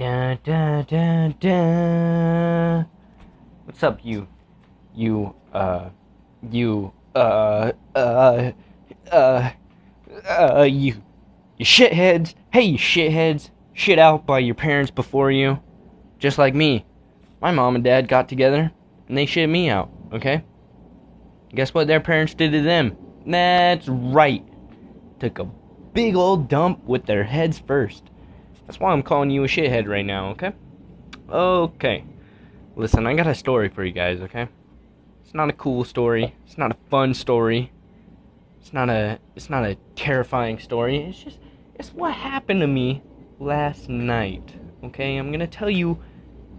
Da, da, da, da. What's up, you, you, uh, you, uh, uh, uh, uh, you, you shitheads. Hey, you shitheads. Shit out by your parents before you. Just like me. My mom and dad got together and they shit me out, okay? Guess what their parents did to them? That's right. Took a big old dump with their heads first. That's why I'm calling you a shithead right now, okay? Okay. Listen, I got a story for you guys, okay? It's not a cool story. It's not a fun story. It's not a it's not a terrifying story. It's just it's what happened to me last night. Okay? I'm going to tell you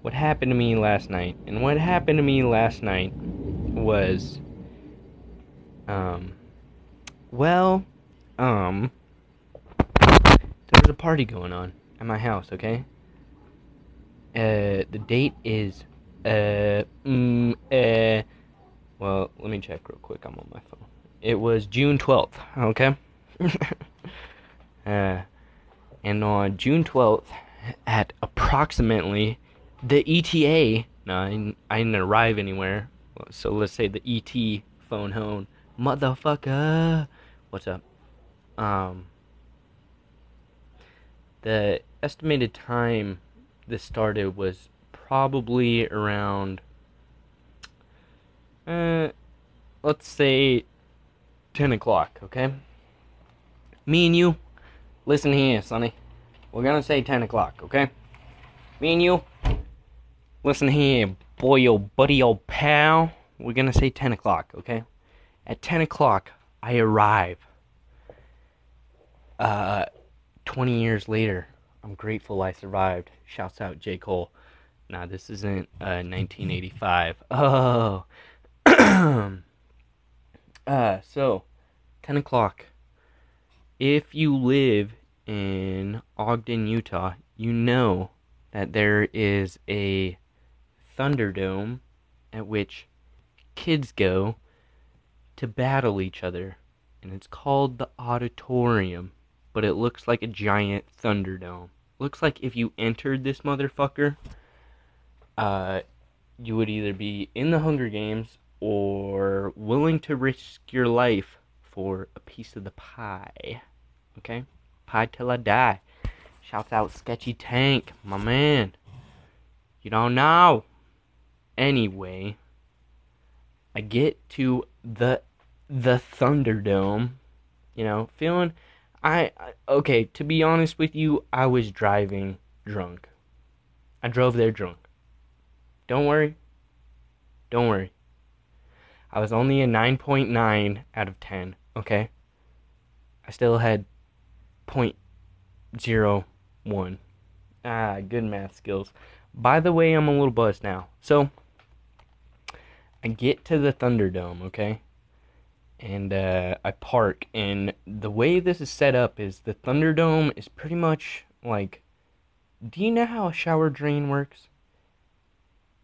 what happened to me last night. And what happened to me last night was um well, um there was a party going on at my house, okay? Uh, the date is, uh, mm, uh, well, let me check real quick. I'm on my phone. It was June 12th, okay? uh, and on June 12th, at approximately the ETA, no, I didn't, I didn't arrive anywhere, so let's say the ET phone home, motherfucker, what's up? Um, the estimated time this started was probably around uh let's say 10 o'clock okay? Me and you listen here sonny. We're gonna say 10 o'clock okay? Me and you listen here boy old buddy old pal. We're gonna say 10 o'clock okay? At 10 o'clock i arrive. Uh 20 years later I'm grateful I survived. Shouts out J. Cole. Nah, this isn't uh, 1985. Oh. uh, so, 10 o'clock. If you live in Ogden, Utah, you know that there is a Thunderdome at which kids go to battle each other. And it's called the Auditorium but it looks like a giant Thunderdome. Looks like if you entered this motherfucker, uh, you would either be in the Hunger Games or willing to risk your life for a piece of the pie. Okay? Pie till I die. Shouts out Sketchy Tank, my man. You don't know. Anyway, I get to the the Thunderdome, you know, feeling I, okay, to be honest with you, I was driving drunk. I drove there drunk. Don't worry. Don't worry. I was only a 9.9 out of 10, okay? I still had 0.01. Ah, good math skills. By the way, I'm a little buzzed now. So, I get to the Thunderdome, okay? And uh, I park. And the way this is set up is the Thunderdome is pretty much like. Do you know how a shower drain works?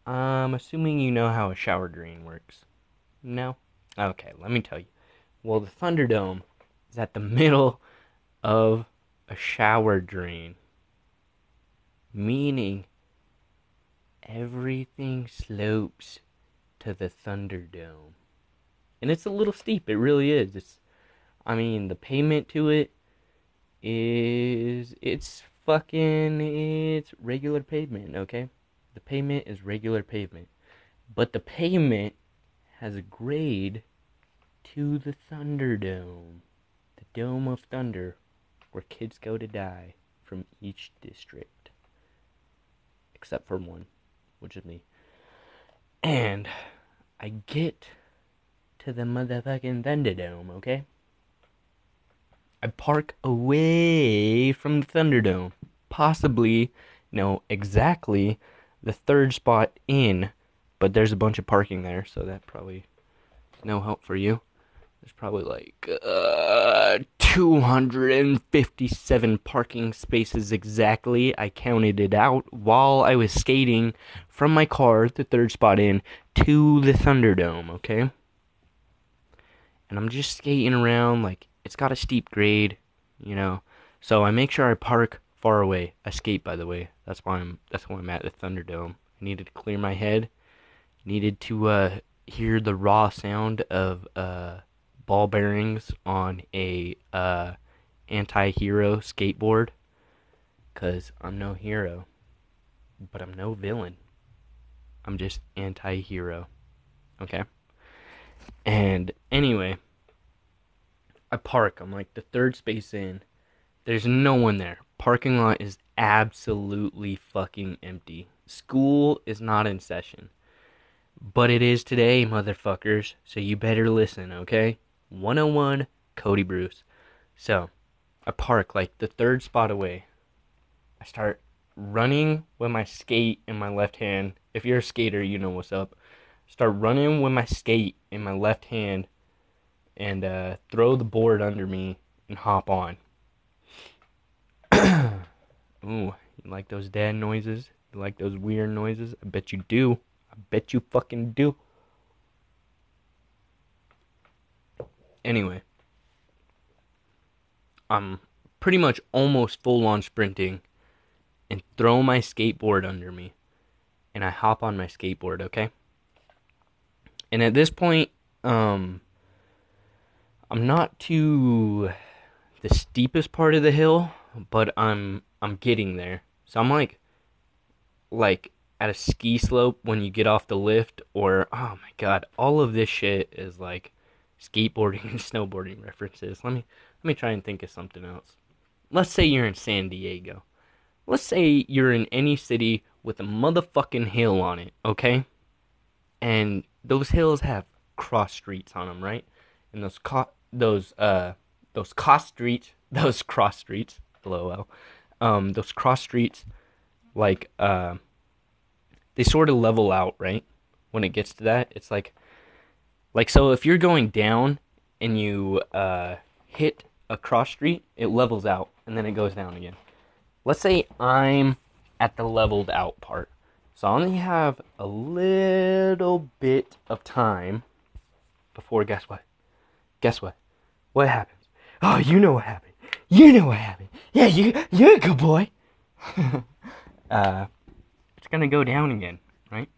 I'm assuming you know how a shower drain works. No? Okay, let me tell you. Well, the Thunderdome is at the middle of a shower drain, meaning everything slopes to the Thunderdome and it's a little steep. It really is. It's, I mean, the payment to it is it's fucking it's regular pavement. Okay, the pavement is regular pavement, but the pavement has a grade to the Thunderdome, the Dome of Thunder, where kids go to die from each district, except for one, which is me. And I get to the motherfucking Thunderdome, okay? I park away from the Thunderdome. Possibly, no, exactly the third spot in, but there's a bunch of parking there, so that probably no help for you. There's probably like uh, 257 parking spaces exactly. I counted it out while I was skating from my car, the third spot in, to the Thunderdome, okay? And I'm just skating around like it's got a steep grade, you know. So I make sure I park far away. I skate, by the way. That's why I'm. That's why I'm at the Thunderdome. I needed to clear my head. Needed to uh, hear the raw sound of uh, ball bearings on a uh, anti-hero skateboard. Cause I'm no hero, but I'm no villain. I'm just anti-hero. Okay. And anyway, I park. I'm like the third space in. There's no one there. Parking lot is absolutely fucking empty. School is not in session. But it is today, motherfuckers. So you better listen, okay? 101 Cody Bruce. So, I park like the third spot away. I start running with my skate in my left hand. If you're a skater, you know what's up. Start running with my skate in my left hand and uh, throw the board under me and hop on. Ooh, you like those dad noises? You like those weird noises? I bet you do. I bet you fucking do. Anyway, I'm pretty much almost full on sprinting and throw my skateboard under me. And I hop on my skateboard, okay? And at this point, um, I'm not to the steepest part of the hill, but I'm I'm getting there. So I'm like like at a ski slope when you get off the lift or oh my god, all of this shit is like skateboarding and snowboarding references. Let me let me try and think of something else. Let's say you're in San Diego. Let's say you're in any city with a motherfucking hill on it, okay? And those hills have cross streets on them, right? And those co- those uh those cross streets, those cross streets, lol, um, those cross streets, like uh, they sort of level out, right? When it gets to that, it's like, like so if you're going down and you uh hit a cross street, it levels out and then it goes down again. Let's say I'm at the leveled out part. So I only have a little bit of time before guess what? Guess what? What happens? Oh, you know what happened. You know what happened. Yeah, you you're a good boy. uh it's gonna go down again, right?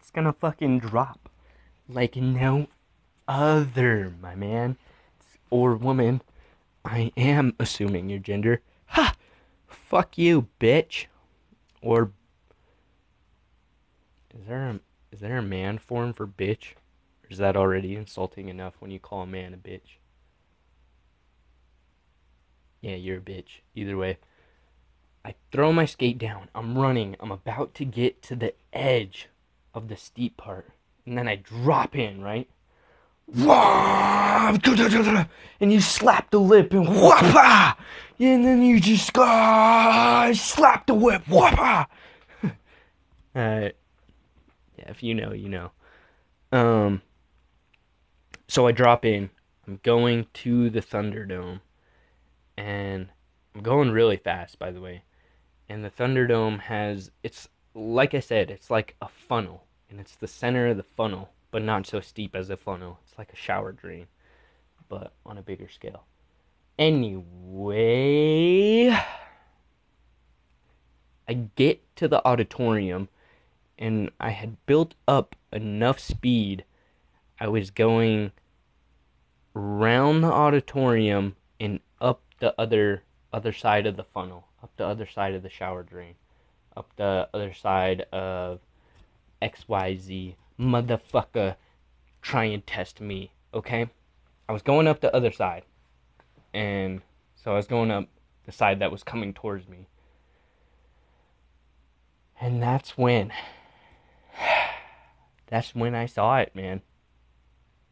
It's gonna fucking drop. Like no other, my man. Or woman. I am assuming your gender. Ha! Fuck you, bitch. Or is there a is there a man form for bitch? Or is that already insulting enough when you call a man a bitch? Yeah, you're a bitch. Either way. I throw my skate down. I'm running. I'm about to get to the edge of the steep part. And then I drop in, right? And you slap the lip and whoppa! And then you just uh, slap the whip. Whoppa! yeah, if you know, you know. Um, so I drop in. I'm going to the Thunderdome, and I'm going really fast, by the way. And the Thunderdome has it's like I said, it's like a funnel, and it's the center of the funnel, but not so steep as a funnel. It's like a shower drain, but on a bigger scale. Anyway, I get to the auditorium and I had built up enough speed. I was going round the auditorium and up the other other side of the funnel, up the other side of the shower drain, up the other side of XYZ motherfucker try and test me, okay? I was going up the other side. And so I was going up the side that was coming towards me. And that's when that's when I saw it, man.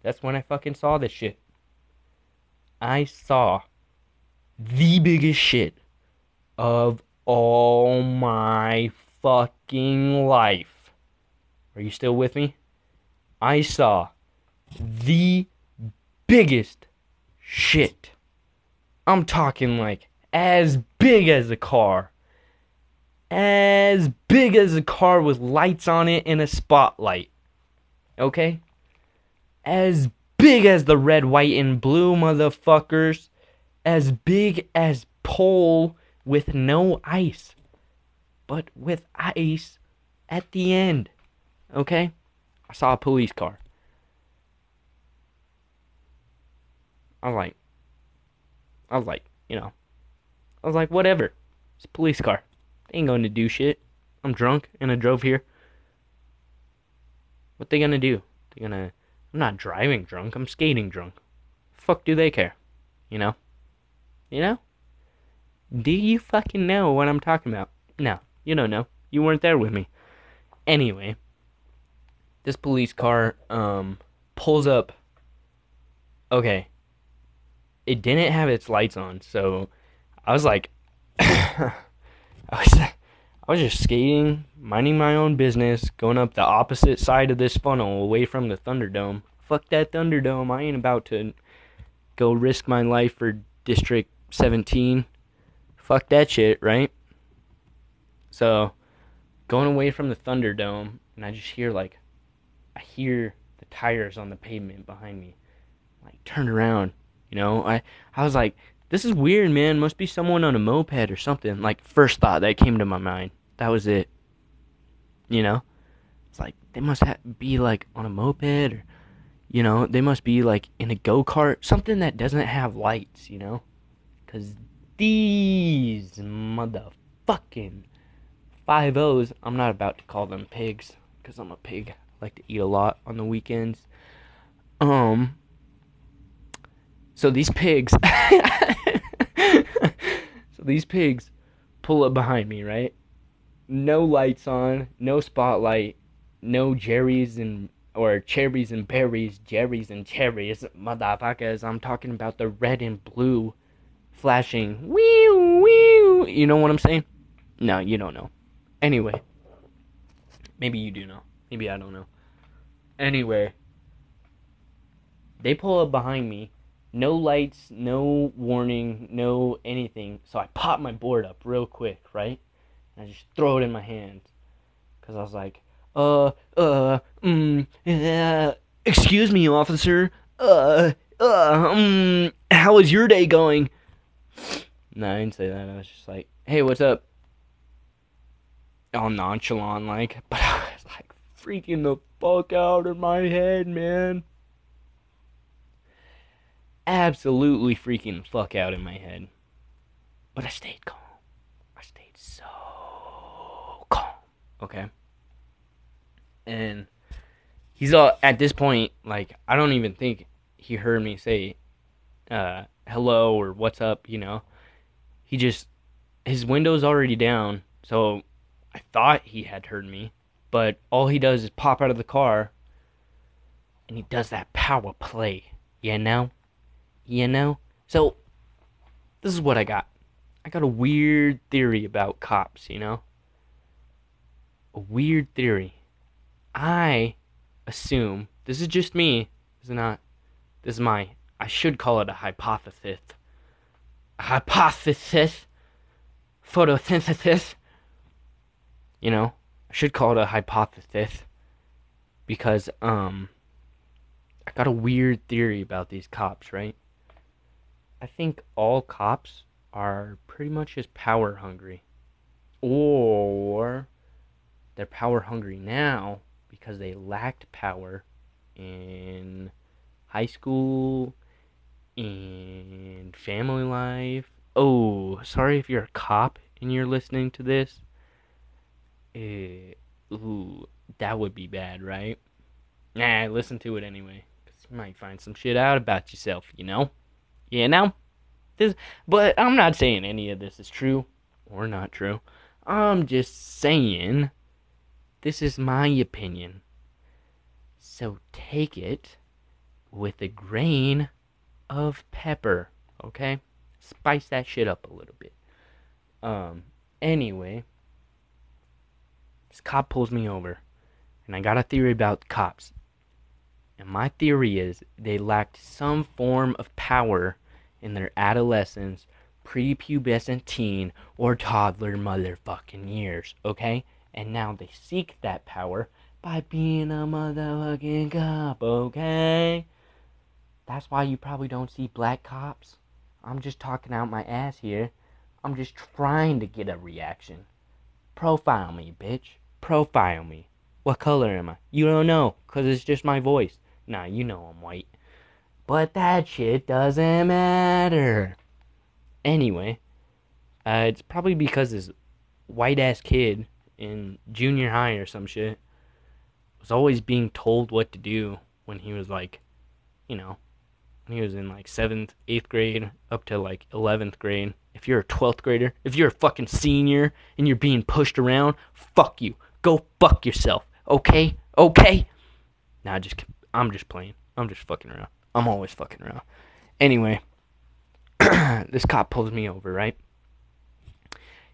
That's when I fucking saw this shit. I saw the biggest shit of all my fucking life. Are you still with me? I saw the biggest shit. I'm talking like as big as a car. As big as a car with lights on it and a spotlight. Okay? As big as the red, white, and blue motherfuckers. As big as pole with no ice, but with ice at the end. Okay? I saw a police car. I was like, I was like, you know, I was like, whatever. It's a police car. They ain't going to do shit. I'm drunk and I drove here. What they gonna do? They gonna? I'm not driving drunk. I'm skating drunk. Fuck, do they care? You know? You know? Do you fucking know what I'm talking about? No, you don't know. You weren't there with me. Anyway, this police car um pulls up. Okay. It didn't have its lights on, so I was like I was I was just skating, minding my own business, going up the opposite side of this funnel away from the Thunderdome. Fuck that Thunderdome. I ain't about to go risk my life for District 17. Fuck that shit, right? So, going away from the Thunderdome, and I just hear like, I hear the tires on the pavement behind me. Like, turn around, you know? I, I was like, this is weird, man. Must be someone on a moped or something. Like, first thought that came to my mind. That was it. You know? It's like, they must ha- be like on a moped or, you know, they must be like in a go kart. Something that doesn't have lights, you know? Because these motherfucking five O's, I'm not about to call them pigs because I'm a pig. I like to eat a lot on the weekends. Um, so these pigs, so these pigs pull up behind me, right? No lights on, no spotlight, no Jerry's and or cherries and berries, Jerry's and cherries, motherfuckers. I'm talking about the red and blue flashing. Wee wee. You know what I'm saying? No, you don't know. Anyway, maybe you do know. Maybe I don't know. Anyway, they pull up behind me. No lights, no warning, no anything. So I pop my board up real quick, right? And I just throw it in my hand. Because I was like, uh, uh, mm, uh, excuse me, officer. Uh, uh, um, how is your day going? No, I didn't say that. I was just like, hey, what's up? All nonchalant, like, but I was like freaking the fuck out of my head, man. Absolutely freaking the fuck out in my head. But I stayed calm. I stayed so calm. Okay. And he's all at this point, like, I don't even think he heard me say uh hello or what's up, you know. He just his window's already down, so I thought he had heard me, but all he does is pop out of the car and he does that power play, you know? You know? So this is what I got. I got a weird theory about cops, you know? A weird theory. I assume this is just me. This is not this is my I should call it a hypothesis. A hypothesis. Photosynthesis. You know, I should call it a hypothesis. Because, um, I got a weird theory about these cops, right? I think all cops are pretty much just power hungry. Or they're power hungry now because they lacked power in high school and family life. Oh, sorry if you're a cop and you're listening to this. Uh, ooh, that would be bad, right? Nah, listen to it anyway. Cause you might find some shit out about yourself, you know? You know? This, but I'm not saying any of this is true or not true. I'm just saying this is my opinion. So take it with a grain of pepper, okay? Spice that shit up a little bit. Um, anyway, this cop pulls me over, and I got a theory about cops. And my theory is they lacked some form of power in their adolescence, prepubescent teen, or toddler motherfucking years, okay? And now they seek that power by being a motherfucking cop, okay? That's why you probably don't see black cops. I'm just talking out my ass here. I'm just trying to get a reaction. Profile me, bitch. Profile me. What color am I? You don't know, cause it's just my voice. Nah, you know I'm white. But that shit doesn't matter. Anyway, uh, it's probably because this white ass kid in junior high or some shit was always being told what to do when he was like, you know, when he was in like seventh, eighth grade up to like 11th grade. If you're a 12th grader, if you're a fucking senior and you're being pushed around, fuck you. Go fuck yourself. Okay? Okay? Nah, just, I'm just playing. I'm just fucking around. I'm always fucking around. Anyway, this cop pulls me over, right?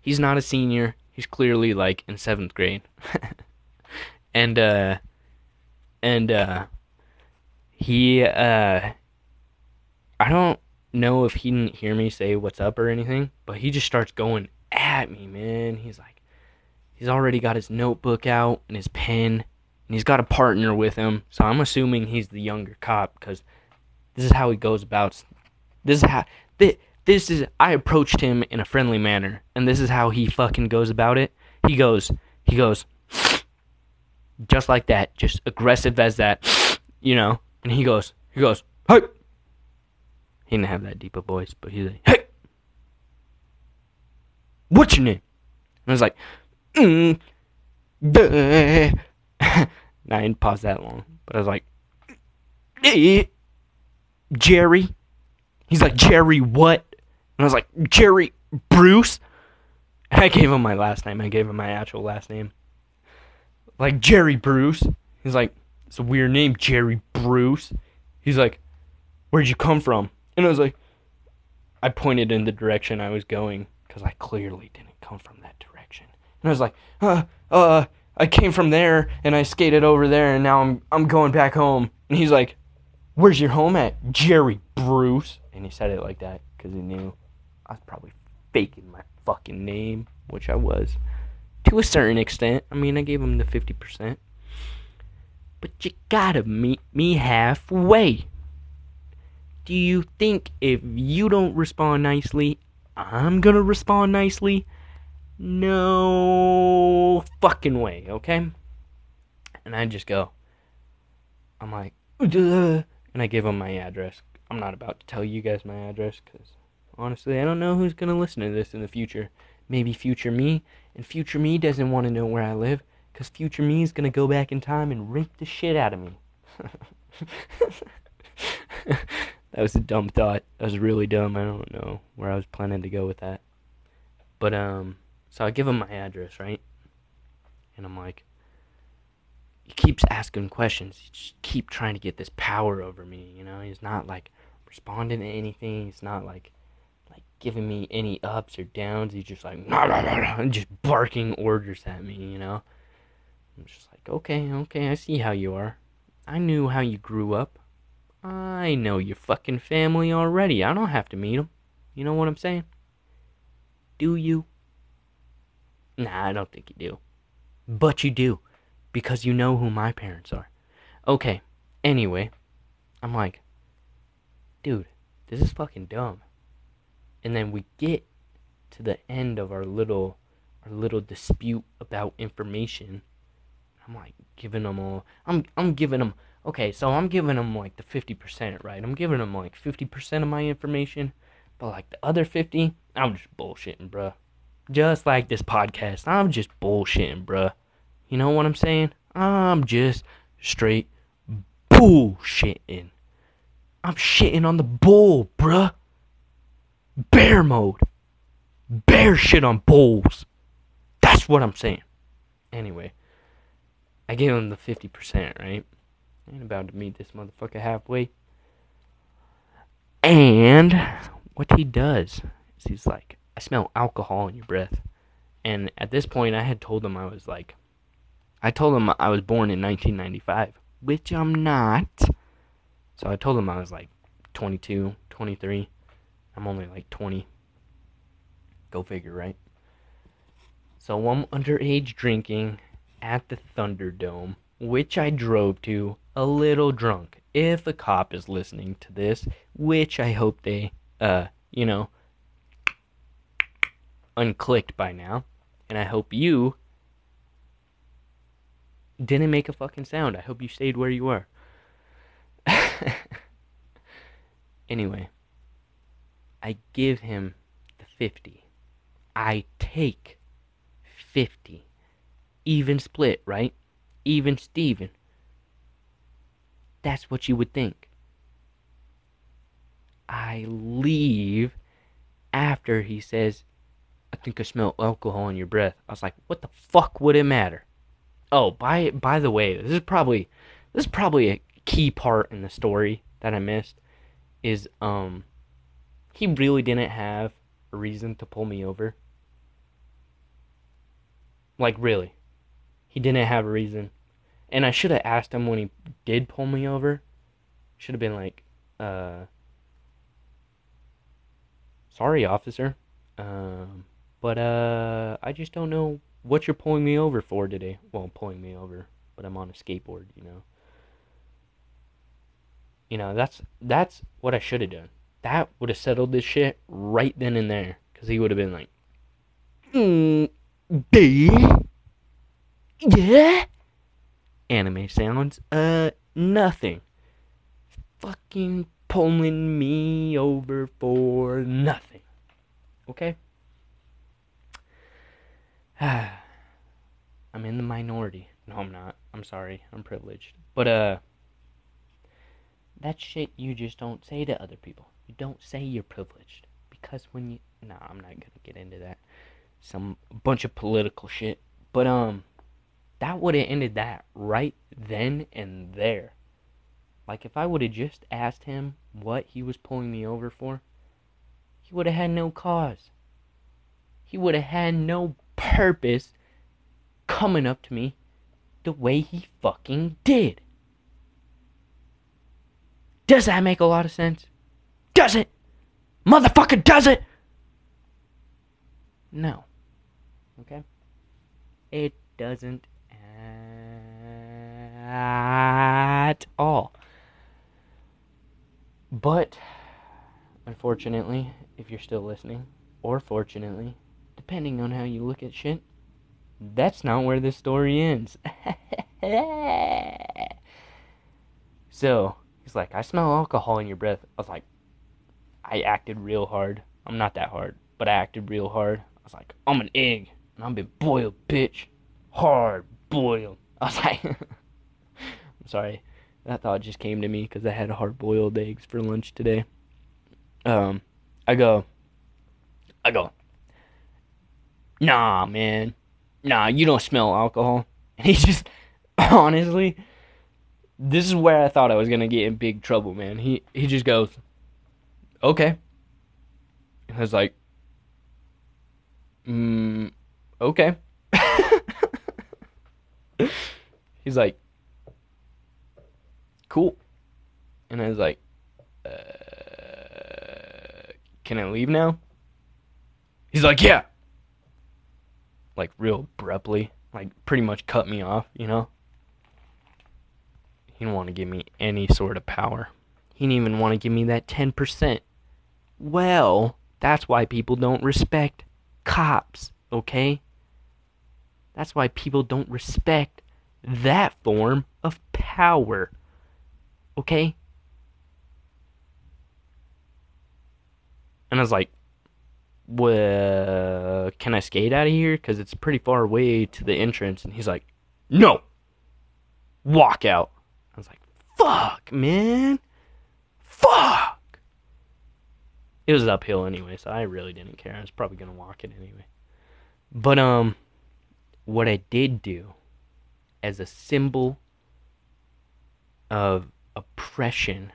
He's not a senior. He's clearly like in seventh grade. and, uh, and, uh, he, uh, I don't know if he didn't hear me say what's up or anything, but he just starts going at me, man. He's like, he's already got his notebook out and his pen, and he's got a partner with him. So I'm assuming he's the younger cop because this is how he goes about. This is how this is. I approached him in a friendly manner, and this is how he fucking goes about it. He goes, he goes, just like that, just aggressive as that, you know. And he goes, he goes, hey. He didn't have that deep a voice, but he's like, hey, what's your name? And I was like, mm, duh. I didn't pause that long, but I was like, Jerry. He's like, Jerry what? And I was like, Jerry Bruce. And I gave him my last name. I gave him my actual last name. Like, Jerry Bruce. He's like, it's a weird name, Jerry Bruce. He's like, where'd you come from? And I was like, I pointed in the direction I was going because I clearly didn't come from that direction. And I was like, uh, uh, I came from there and I skated over there and now I'm I'm going back home. And he's like, Where's your home at, Jerry Bruce? And he said it like that because he knew I was probably faking my fucking name, which I was to a certain extent. I mean, I gave him the 50%. But you gotta meet me halfway. Do you think if you don't respond nicely, I'm gonna respond nicely? No fucking way, okay? And I just go, I'm like, Duh. And I give him my address. I'm not about to tell you guys my address because honestly, I don't know who's gonna listen to this in the future. Maybe future me, and future me doesn't want to know where I live because future me is gonna go back in time and rape the shit out of me. that was a dumb thought. That was really dumb. I don't know where I was planning to go with that. But um so I give him my address, right? And I'm like he keeps asking questions. He just keep trying to get this power over me, you know? He's not like responding to anything. He's not like like giving me any ups or downs. He's just like nah, nah, nah, just barking orders at me, you know? I'm just like, "Okay, okay, I see how you are. I knew how you grew up. I know your fucking family already. I don't have to meet them. You know what I'm saying? Do you? Nah, I don't think you do. But you do. Because you know who my parents are. Okay, anyway, I'm like, dude, this is fucking dumb. And then we get to the end of our little our little dispute about information. I'm like giving them all I'm I'm giving them okay, so I'm giving them like the 50%, right? I'm giving them like 50% of my information, but like the other 50, I'm just bullshitting, bruh. Just like this podcast, I'm just bullshitting, bruh. You know what I'm saying? I'm just straight bullshitting. I'm shitting on the bull, bruh. Bear mode. Bear shit on bulls. That's what I'm saying. Anyway, I gave him the 50%, right? I ain't about to meet this motherfucker halfway. And what he does is he's like, I smell alcohol in your breath. And at this point, I had told him I was like, I told him I was born in 1995, which I'm not. So I told him I was like 22, 23. I'm only like 20. Go figure, right? So I'm underage drinking at the Thunderdome, which I drove to a little drunk. If a cop is listening to this, which I hope they, uh, you know, unclicked by now. And I hope you didn't make a fucking sound. I hope you stayed where you were. anyway, I give him the 50. I take 50. Even split, right? Even Steven. That's what you would think. I leave after he says, I think I smell alcohol in your breath. I was like, what the fuck would it matter? Oh, by by the way, this is probably this is probably a key part in the story that I missed is um he really didn't have a reason to pull me over. Like really. He didn't have a reason. And I should have asked him when he did pull me over. Should have been like, uh sorry officer. Um but uh I just don't know what you're pulling me over for today. Well, pulling me over, but I'm on a skateboard, you know. You know, that's that's what I should have done. That would have settled this shit right then and there cuz he would have been like, mm, "D Yeah?" Anime sounds uh nothing. Fucking pulling me over for nothing. Okay? I'm in the minority. No, I'm not. I'm sorry. I'm privileged. But, uh, that shit you just don't say to other people. You don't say you're privileged. Because when you. Nah, I'm not gonna get into that. Some bunch of political shit. But, um, that would have ended that right then and there. Like, if I would have just asked him what he was pulling me over for, he would have had no cause. He would have had no purpose coming up to me the way he fucking did. Does that make a lot of sense? Does it? Motherfucker, does it? No. Okay? It doesn't at all. But, unfortunately, if you're still listening, or fortunately, depending on how you look at shit, that's not where the story ends. so, he's like, I smell alcohol in your breath. I was like, I acted real hard. I'm not that hard, but I acted real hard. I was like, I'm an egg, and I'm been boiled, bitch. Hard boiled. I was like, I'm sorry. That thought just came to me because I had hard boiled eggs for lunch today. Um, I go, I go, nah, man, nah, you don't smell alcohol. And he just, honestly, this is where I thought I was gonna get in big trouble, man. He he just goes, okay. And I was like, mm, okay. He's like, cool. And I was like, uh, can I leave now? He's like, yeah like real abruptly, like pretty much cut me off, you know? He didn't want to give me any sort of power. He didn't even want to give me that 10%. Well, that's why people don't respect cops, okay? That's why people don't respect that form of power. Okay? And I was like, well, can I skate out of here? Because it's pretty far away to the entrance. And he's like, no, walk out. I was like, fuck, man. Fuck. It was uphill anyway, so I really didn't care. I was probably going to walk it anyway. But, um, what I did do as a symbol of oppression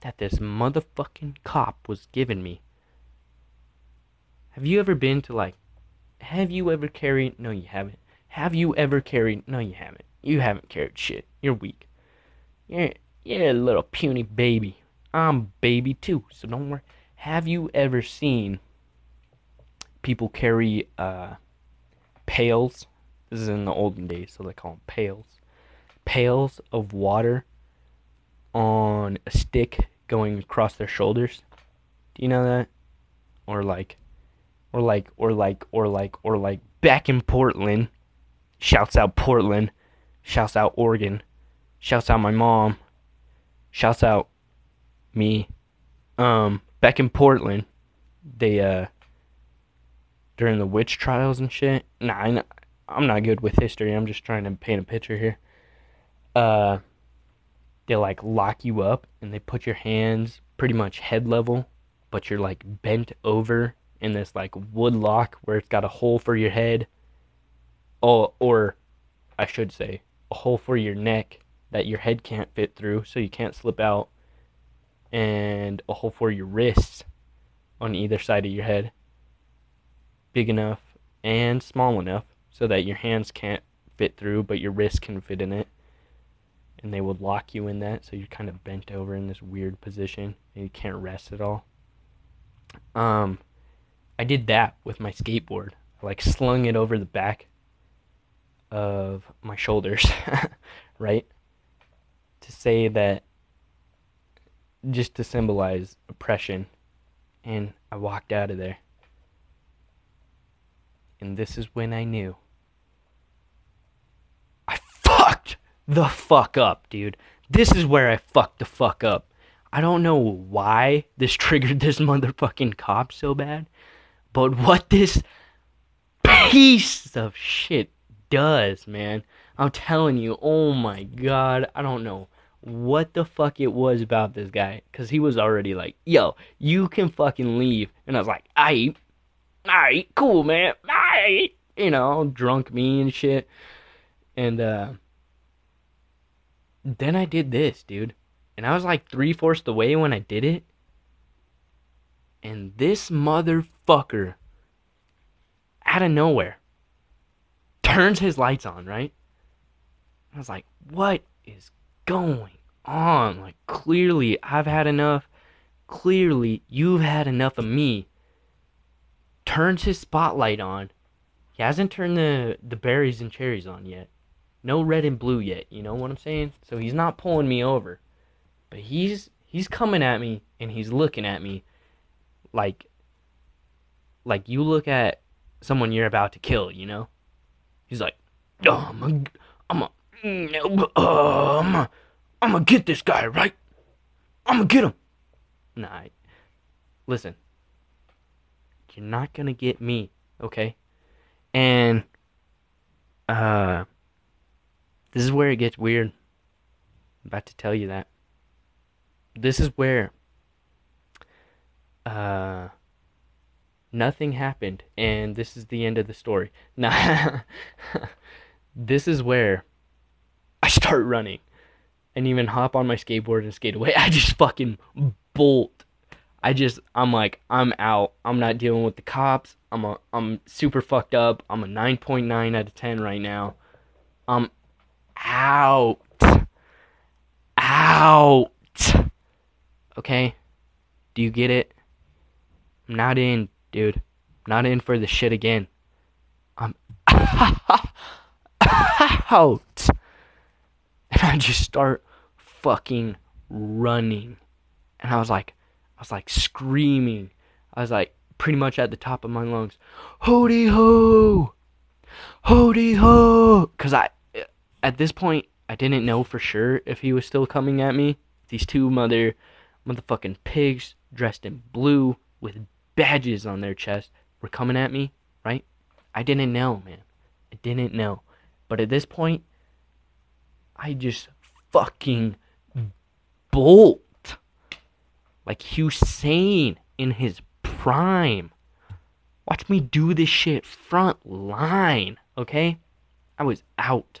that this motherfucking cop was giving me have you ever been to like have you ever carried no you haven't. Have you ever carried no you haven't. You haven't carried shit. You're weak. You're you're a little puny baby. I'm baby too, so don't worry. Have you ever seen people carry uh pails? This is in the olden days, so they call them pails. Pails of water on a stick going across their shoulders. Do you know that? Or like or like or like or like or like back in Portland. Shouts out Portland. Shouts out Oregon. Shouts out my mom. Shouts out me. Um back in Portland, they uh during the witch trials and shit. Nah, I'm not good with history. I'm just trying to paint a picture here. Uh they like lock you up and they put your hands pretty much head level, but you're like bent over in this like wood lock where it's got a hole for your head. Oh, or I should say, a hole for your neck that your head can't fit through so you can't slip out, and a hole for your wrists on either side of your head. Big enough and small enough so that your hands can't fit through, but your wrists can fit in it and they would lock you in that, so you're kind of bent over in this weird position and you can't rest at all. Um, I did that with my skateboard. I like slung it over the back of my shoulders, right? To say that, just to symbolize oppression, and I walked out of there. And this is when I knew I fucked the fuck up, dude. This is where I fucked the fuck up. I don't know why this triggered this motherfucking cop so bad, but what this piece of shit does, man. I'm telling you, oh my god, I don't know what the fuck it was about this guy. Cause he was already like, yo, you can fucking leave. And I was like, aight, aight, cool, man, aight. You know, drunk me and shit. And, uh, then I did this, dude. And I was like three fourths the way when I did it. And this motherfucker, out of nowhere, turns his lights on, right? I was like, what is going on? Like, clearly, I've had enough. Clearly, you've had enough of me. Turns his spotlight on. He hasn't turned the, the berries and cherries on yet no red and blue yet. You know what I'm saying? So he's not pulling me over, but he's he's coming at me and he's looking at me like like you look at someone you're about to kill. You know? He's like, oh, I'm a, I'm a, a, I'm gonna get this guy right. I'm gonna get him. Nah, listen. You're not gonna get me, okay? And uh this is where it gets weird. I'm about to tell you that. This is where uh nothing happened and this is the end of the story. Now, this is where I start running and even hop on my skateboard and skate away. I just fucking bolt. I just I'm like I'm out. I'm not dealing with the cops. I'm a I'm super fucked up. I'm a 9.9 out of 10 right now. I'm out. Out. Okay? Do you get it? Not in, dude. Not in for the shit again. I'm out. And I just start fucking running. And I was like, I was like screaming. I was like pretty much at the top of my lungs. Hody ho! Hody ho! Because I, at this point, I didn't know for sure if he was still coming at me. These two mother motherfucking pigs dressed in blue with badges on their chest were coming at me, right? I didn't know, man. I didn't know. But at this point, I just fucking bolt. Like Usain in his prime. Watch me do this shit front line, okay? I was out.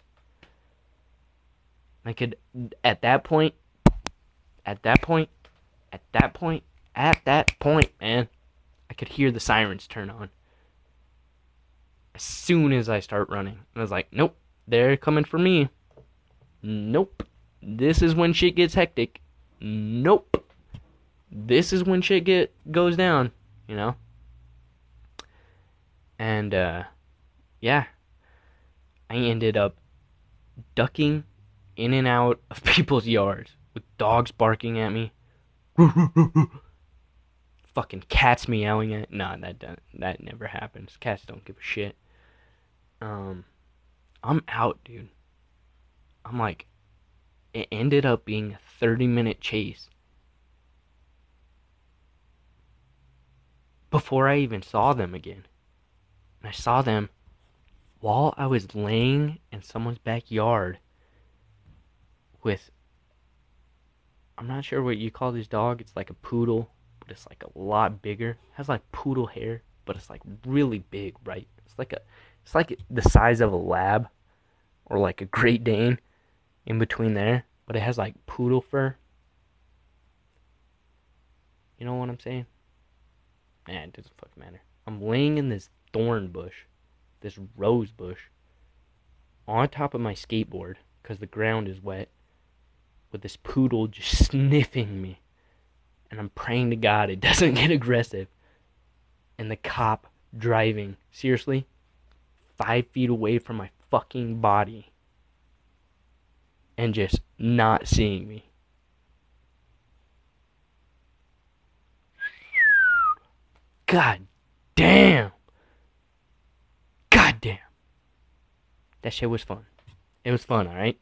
I could, at that point, at that point, at that point, at that point, man, I could hear the sirens turn on. As soon as I start running, I was like, nope, they're coming for me. Nope. This is when shit gets hectic. Nope. This is when shit get goes down, you know? And uh yeah. I ended up ducking in and out of people's yards with dogs barking at me. fucking cats meowing at. Nah, that don't, that never happens. Cats don't give a shit. Um, I'm out, dude. I'm like, it ended up being a 30 minute chase. Before I even saw them again. And I saw them while I was laying in someone's backyard with I'm not sure what you call this dog. It's like a poodle, but it's like a lot bigger. It has like poodle hair, but it's like really big, right? It's like a it's like the size of a lab or like a Great Dane in between there, but it has like poodle fur. You know what I'm saying? Man, it doesn't fucking matter. I'm laying in this thorn bush, this rose bush, on top of my skateboard because the ground is wet with this poodle just sniffing me. And I'm praying to God it doesn't get aggressive. And the cop driving, seriously, five feet away from my fucking body. And just not seeing me. God damn. God damn. That shit was fun. It was fun, alright?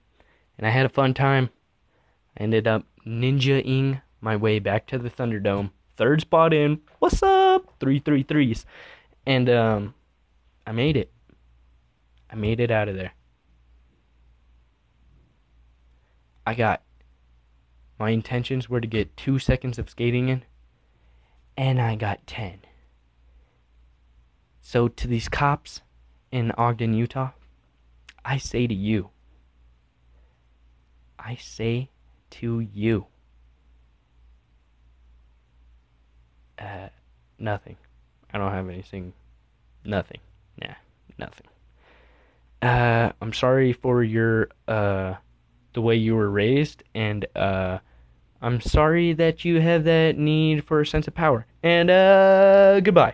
And I had a fun time. I ended up ninja-ing my way back to the Thunderdome. Third spot in. What's up? Three three threes. And um I made it. I made it out of there. I got my intentions were to get two seconds of skating in, and I got ten. So to these cops in Ogden, Utah, I say to you, I say to you? Uh, nothing. I don't have anything. Nothing. Yeah, nothing. Uh, I'm sorry for your, uh, the way you were raised, and, uh, I'm sorry that you have that need for a sense of power. And, uh, goodbye.